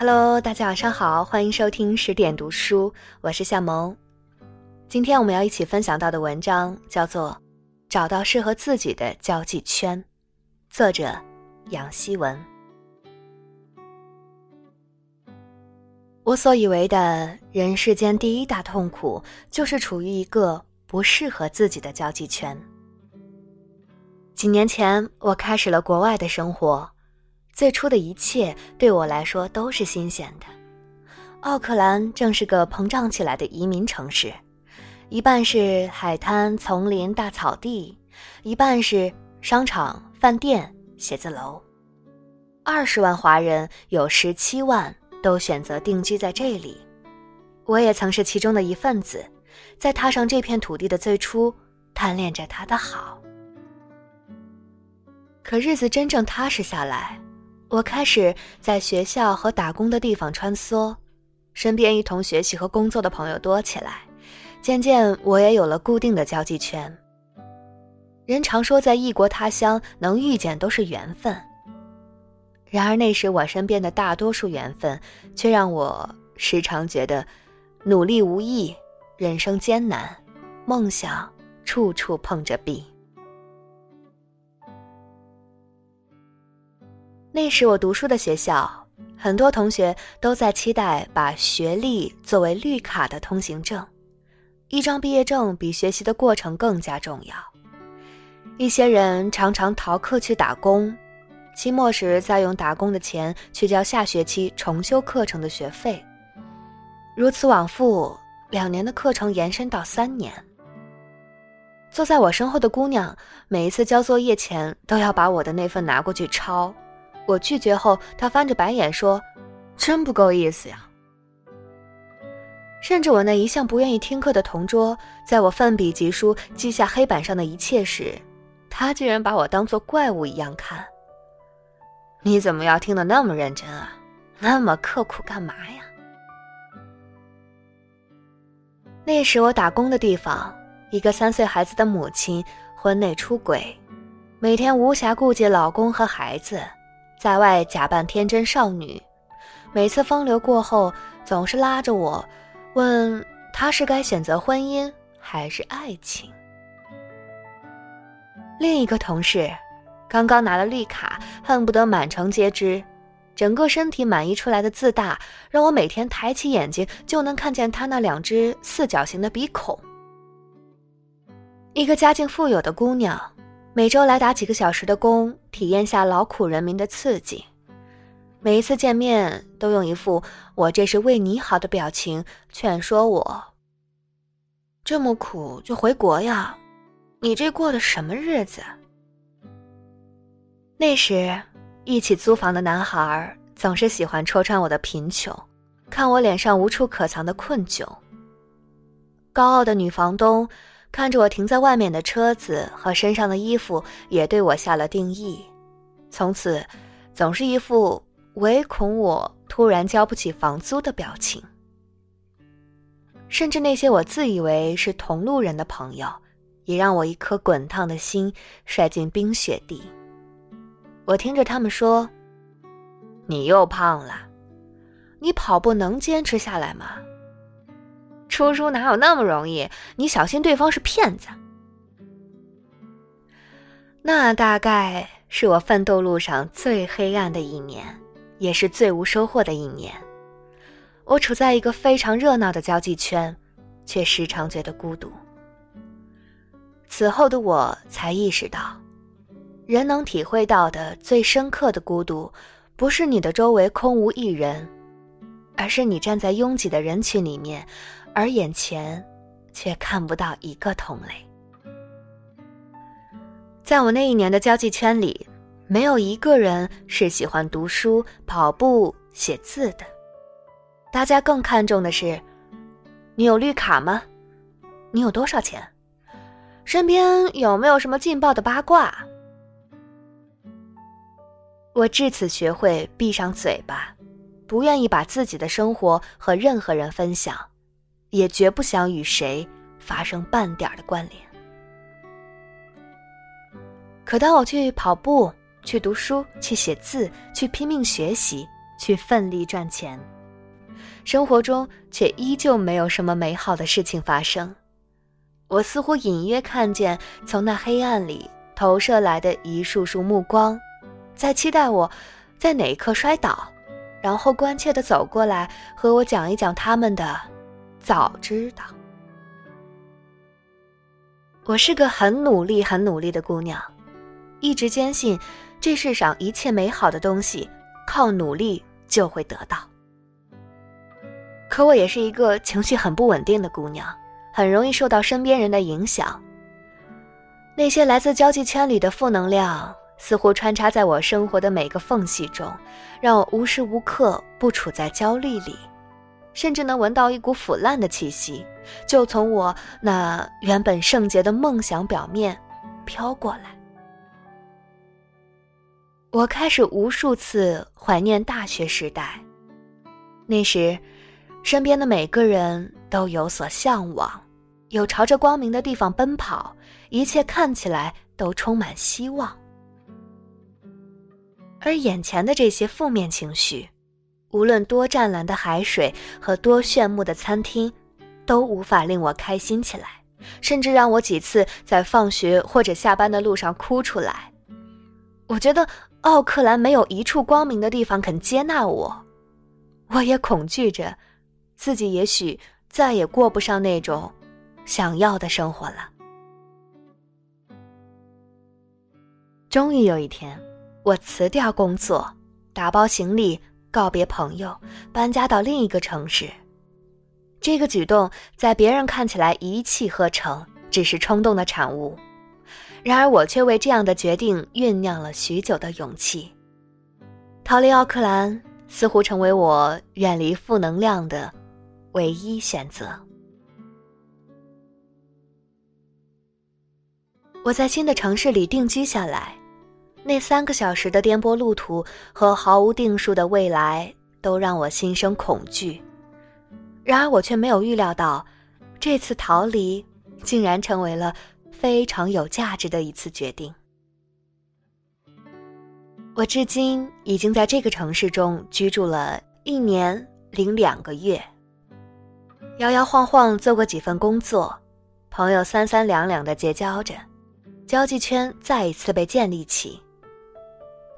Hello，大家晚上好，欢迎收听十点读书，我是夏萌。今天我们要一起分享到的文章叫做《找到适合自己的交际圈》，作者杨希文。我所以为的人世间第一大痛苦，就是处于一个不适合自己的交际圈。几年前，我开始了国外的生活。最初的一切对我来说都是新鲜的。奥克兰正是个膨胀起来的移民城市，一半是海滩、丛林、大草地，一半是商场、饭店、写字楼。二十万华人有十七万都选择定居在这里，我也曾是其中的一份子，在踏上这片土地的最初，贪恋着它的好。可日子真正踏实下来。我开始在学校和打工的地方穿梭，身边一同学习和工作的朋友多起来，渐渐我也有了固定的交际圈。人常说在异国他乡能遇见都是缘分，然而那时我身边的大多数缘分，却让我时常觉得努力无益，人生艰难，梦想处处碰着壁。那时我读书的学校，很多同学都在期待把学历作为绿卡的通行证。一张毕业证比学习的过程更加重要。一些人常常逃课去打工，期末时再用打工的钱去交下学期重修课程的学费，如此往复，两年的课程延伸到三年。坐在我身后的姑娘，每一次交作业前都要把我的那份拿过去抄。我拒绝后，他翻着白眼说：“真不够意思呀。”甚至我那一向不愿意听课的同桌，在我奋笔疾书记下黑板上的一切时，他竟然把我当做怪物一样看。你怎么要听得那么认真啊？那么刻苦干嘛呀？那时我打工的地方，一个三岁孩子的母亲婚内出轨，每天无暇顾及老公和孩子。在外假扮天真少女，每次风流过后，总是拉着我，问他是该选择婚姻还是爱情。另一个同事，刚刚拿了绿卡，恨不得满城皆知，整个身体满溢出来的自大，让我每天抬起眼睛就能看见他那两只四角形的鼻孔。一个家境富有的姑娘。每周来打几个小时的工，体验下劳苦人民的刺激。每一次见面，都用一副“我这是为你好”的表情劝说我：“这么苦就回国呀，你这过的什么日子？”那时，一起租房的男孩总是喜欢戳穿我的贫穷，看我脸上无处可藏的困窘。高傲的女房东。看着我停在外面的车子和身上的衣服，也对我下了定义。从此，总是一副唯恐我突然交不起房租的表情。甚至那些我自以为是同路人的朋友，也让我一颗滚烫的心摔进冰雪地。我听着他们说：“你又胖了，你跑步能坚持下来吗？”出书哪有那么容易？你小心对方是骗子。那大概是我奋斗路上最黑暗的一年，也是最无收获的一年。我处在一个非常热闹的交际圈，却时常觉得孤独。此后的我才意识到，人能体会到的最深刻的孤独，不是你的周围空无一人，而是你站在拥挤的人群里面。而眼前，却看不到一个同类。在我那一年的交际圈里，没有一个人是喜欢读书、跑步、写字的。大家更看重的是，你有绿卡吗？你有多少钱？身边有没有什么劲爆的八卦？我至此学会闭上嘴巴，不愿意把自己的生活和任何人分享。也绝不想与谁发生半点的关联。可当我去跑步、去读书、去写字、去拼命学习、去奋力赚钱，生活中却依旧没有什么美好的事情发生。我似乎隐约看见从那黑暗里投射来的一束束目光，在期待我在哪一刻摔倒，然后关切地走过来和我讲一讲他们的。早知道，我是个很努力、很努力的姑娘，一直坚信这世上一切美好的东西靠努力就会得到。可我也是一个情绪很不稳定的姑娘。很容易受到身边人的影响。那些来自交际圈里的负能量，似乎穿插在我生活的每个缝隙中，让我无时无刻不处在焦虑里，甚至能闻到一股腐烂的气息，就从我那原本圣洁的梦想表面飘过来。我开始无数次怀念大学时代，那时，身边的每个人都有所向往。有朝着光明的地方奔跑，一切看起来都充满希望。而眼前的这些负面情绪，无论多湛蓝的海水和多炫目的餐厅，都无法令我开心起来，甚至让我几次在放学或者下班的路上哭出来。我觉得奥克兰没有一处光明的地方肯接纳我，我也恐惧着，自己也许再也过不上那种。想要的生活了。终于有一天，我辞掉工作，打包行李，告别朋友，搬家到另一个城市。这个举动在别人看起来一气呵成，只是冲动的产物。然而，我却为这样的决定酝酿了许久的勇气。逃离奥克兰，似乎成为我远离负能量的唯一选择。我在新的城市里定居下来，那三个小时的颠簸路途和毫无定数的未来都让我心生恐惧。然而，我却没有预料到，这次逃离竟然成为了非常有价值的一次决定。我至今已经在这个城市中居住了一年零两个月，摇摇晃晃做过几份工作，朋友三三两两的结交着。交际圈再一次被建立起。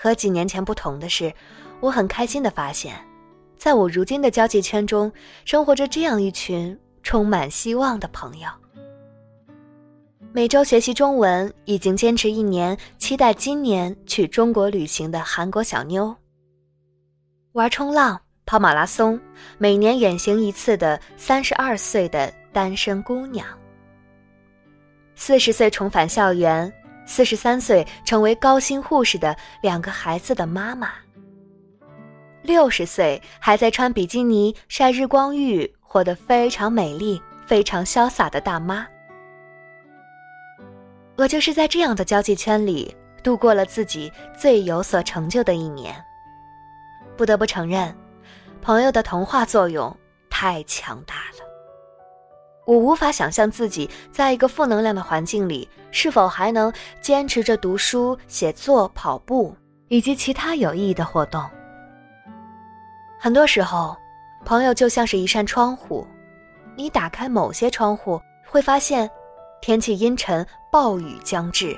和几年前不同的是，我很开心的发现，在我如今的交际圈中，生活着这样一群充满希望的朋友。每周学习中文，已经坚持一年，期待今年去中国旅行的韩国小妞。玩冲浪、跑马拉松，每年远行一次的三十二岁的单身姑娘。四十岁重返校园，四十三岁成为高薪护士的两个孩子的妈妈。六十岁还在穿比基尼晒日光浴，活得非常美丽、非常潇洒的大妈。我就是在这样的交际圈里度过了自己最有所成就的一年。不得不承认，朋友的童话作用太强大了。我无法想象自己在一个负能量的环境里，是否还能坚持着读书、写作、跑步以及其他有意义的活动。很多时候，朋友就像是一扇窗户，你打开某些窗户，会发现天气阴沉、暴雨将至；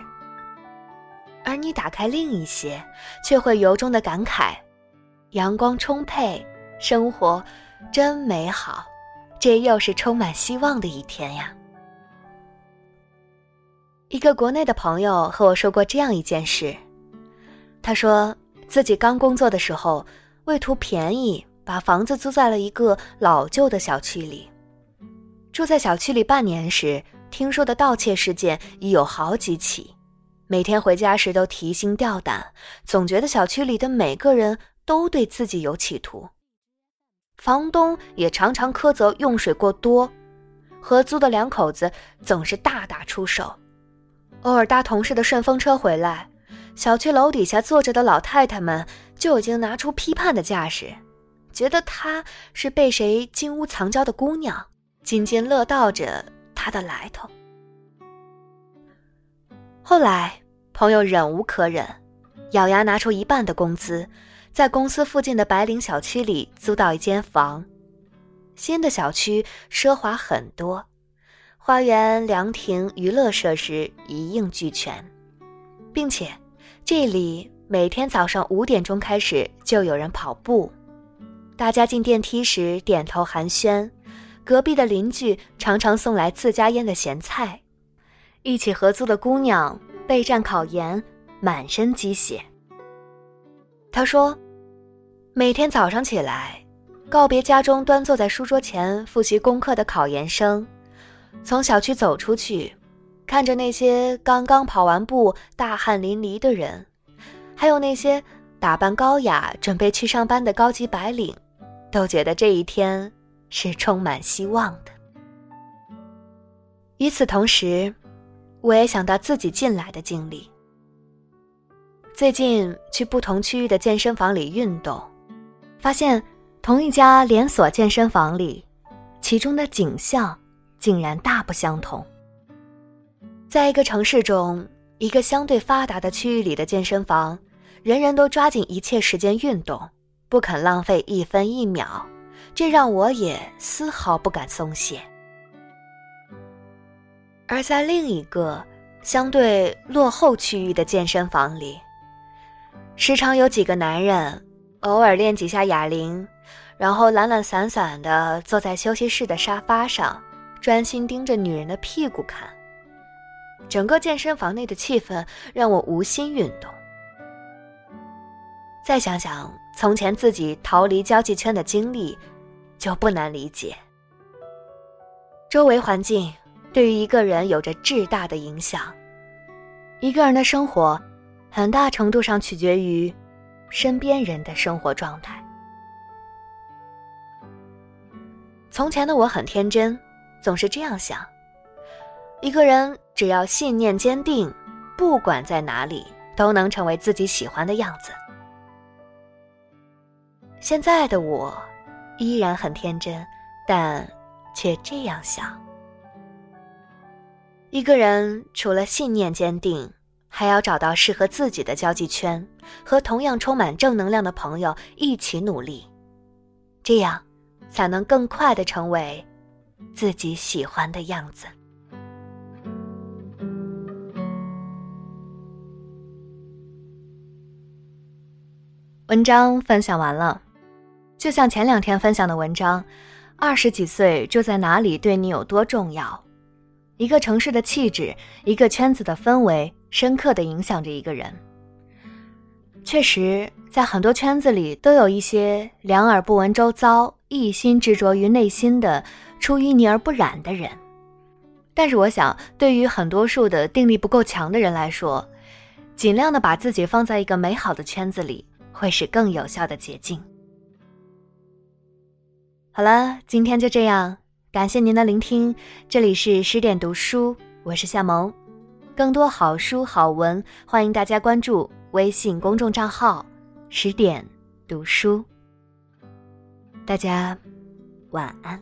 而你打开另一些，却会由衷的感慨：阳光充沛，生活真美好。这又是充满希望的一天呀！一个国内的朋友和我说过这样一件事，他说自己刚工作的时候，为图便宜，把房子租在了一个老旧的小区里。住在小区里半年时，听说的盗窃事件已有好几起，每天回家时都提心吊胆，总觉得小区里的每个人都对自己有企图。房东也常常苛责用水过多，合租的两口子总是大打出手。偶尔搭同事的顺风车回来，小区楼底下坐着的老太太们就已经拿出批判的架势，觉得她是被谁金屋藏娇的姑娘，津津乐道着她的来头。后来，朋友忍无可忍，咬牙拿出一半的工资。在公司附近的白领小区里租到一间房。新的小区奢华很多，花园、凉亭、娱乐设施一应俱全，并且这里每天早上五点钟开始就有人跑步。大家进电梯时点头寒暄，隔壁的邻居常常送来自家腌的咸菜，一起合租的姑娘备战考研，满身鸡血。他说：“每天早上起来，告别家中端坐在书桌前复习功课的考研生，从小区走出去，看着那些刚刚跑完步、大汗淋漓的人，还有那些打扮高雅准备去上班的高级白领。”都觉得这一天是充满希望的。与此同时，我也想到自己进来的经历。最近去不同区域的健身房里运动，发现同一家连锁健身房里，其中的景象竟然大不相同。在一个城市中，一个相对发达的区域里的健身房，人人都抓紧一切时间运动。不肯浪费一分一秒，这让我也丝毫不敢松懈。而在另一个相对落后区域的健身房里，时常有几个男人偶尔练几下哑铃，然后懒懒散散地坐在休息室的沙发上，专心盯着女人的屁股看。整个健身房内的气氛让我无心运动。再想想从前自己逃离交际圈的经历，就不难理解。周围环境对于一个人有着巨大的影响，一个人的生活，很大程度上取决于身边人的生活状态。从前的我很天真，总是这样想：一个人只要信念坚定，不管在哪里，都能成为自己喜欢的样子。现在的我，依然很天真，但却这样想：一个人除了信念坚定，还要找到适合自己的交际圈，和同样充满正能量的朋友一起努力，这样才能更快的成为自己喜欢的样子。文章分享完了。就像前两天分享的文章，二十几岁住在哪里对你有多重要？一个城市的气质，一个圈子的氛围，深刻的影响着一个人。确实，在很多圈子里都有一些两耳不闻周遭，一心执着于内心的、出淤泥而不染的人。但是，我想，对于很多数的定力不够强的人来说，尽量的把自己放在一个美好的圈子里，会是更有效的捷径。好了，今天就这样，感谢您的聆听。这里是十点读书，我是夏萌。更多好书好文，欢迎大家关注微信公众账号“十点读书”。大家晚安。